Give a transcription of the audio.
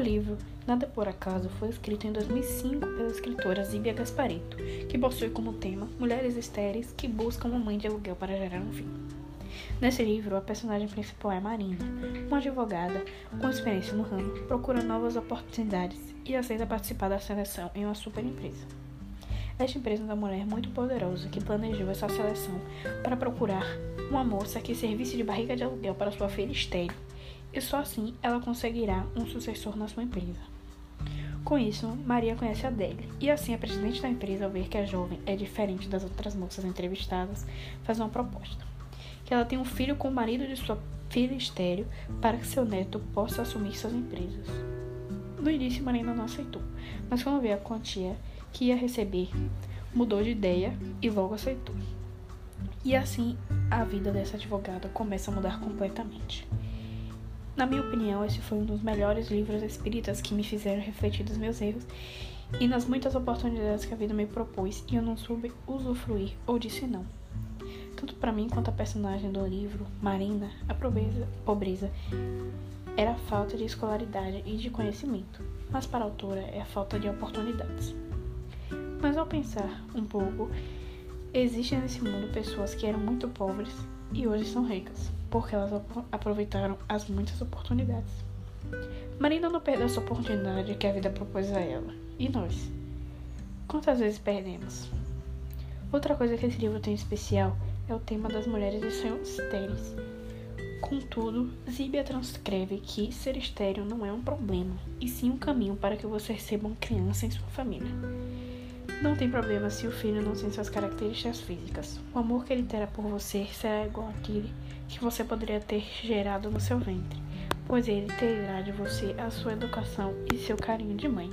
livro Nada por Acaso foi escrito em 2005 pela escritora Zíbia Gasparetto, que possui como tema mulheres estéreis que buscam uma mãe de aluguel para gerar um filho. Nesse livro, a personagem principal é Marina, uma advogada com experiência no ramo, procura novas oportunidades e aceita participar da seleção em uma super empresa. Esta empresa é uma mulher muito poderosa que planejou essa seleção para procurar uma moça que servisse de barriga de aluguel para sua filha estéril, e só assim ela conseguirá um sucessor na sua empresa. Com isso, Maria conhece Adele, e assim a presidente da empresa, ao ver que a jovem é diferente das outras moças entrevistadas, faz uma proposta: que ela tenha um filho com o marido de sua filha estéreo para que seu neto possa assumir suas empresas. No início, Marina não aceitou, mas quando vê a quantia que ia receber, mudou de ideia e logo aceitou. E assim, a vida dessa advogada começa a mudar completamente. Na minha opinião, esse foi um dos melhores livros espíritas que me fizeram refletir dos meus erros e nas muitas oportunidades que a vida me propôs e eu não soube usufruir ou disse não. Tanto para mim quanto a personagem do livro, Marina, a pobreza, pobreza era a falta de escolaridade e de conhecimento, mas para a autora é a falta de oportunidades. Mas ao pensar um pouco, existem nesse mundo pessoas que eram muito pobres e hoje são ricas porque elas aproveitaram as muitas oportunidades. Marina não perdeu essa oportunidade que a vida propôs a ela. E nós? Quantas vezes perdemos? Outra coisa que esse livro tem especial é o tema das mulheres de sonhos estéreis. Contudo, Zíbia transcreve que ser estéreo não é um problema, e sim um caminho para que você receba uma criança em sua família. Não tem problema se o filho não tem suas características físicas. O amor que ele terá por você será igual àquele que você poderia ter gerado no seu ventre, pois ele terá de você a sua educação e seu carinho de mãe.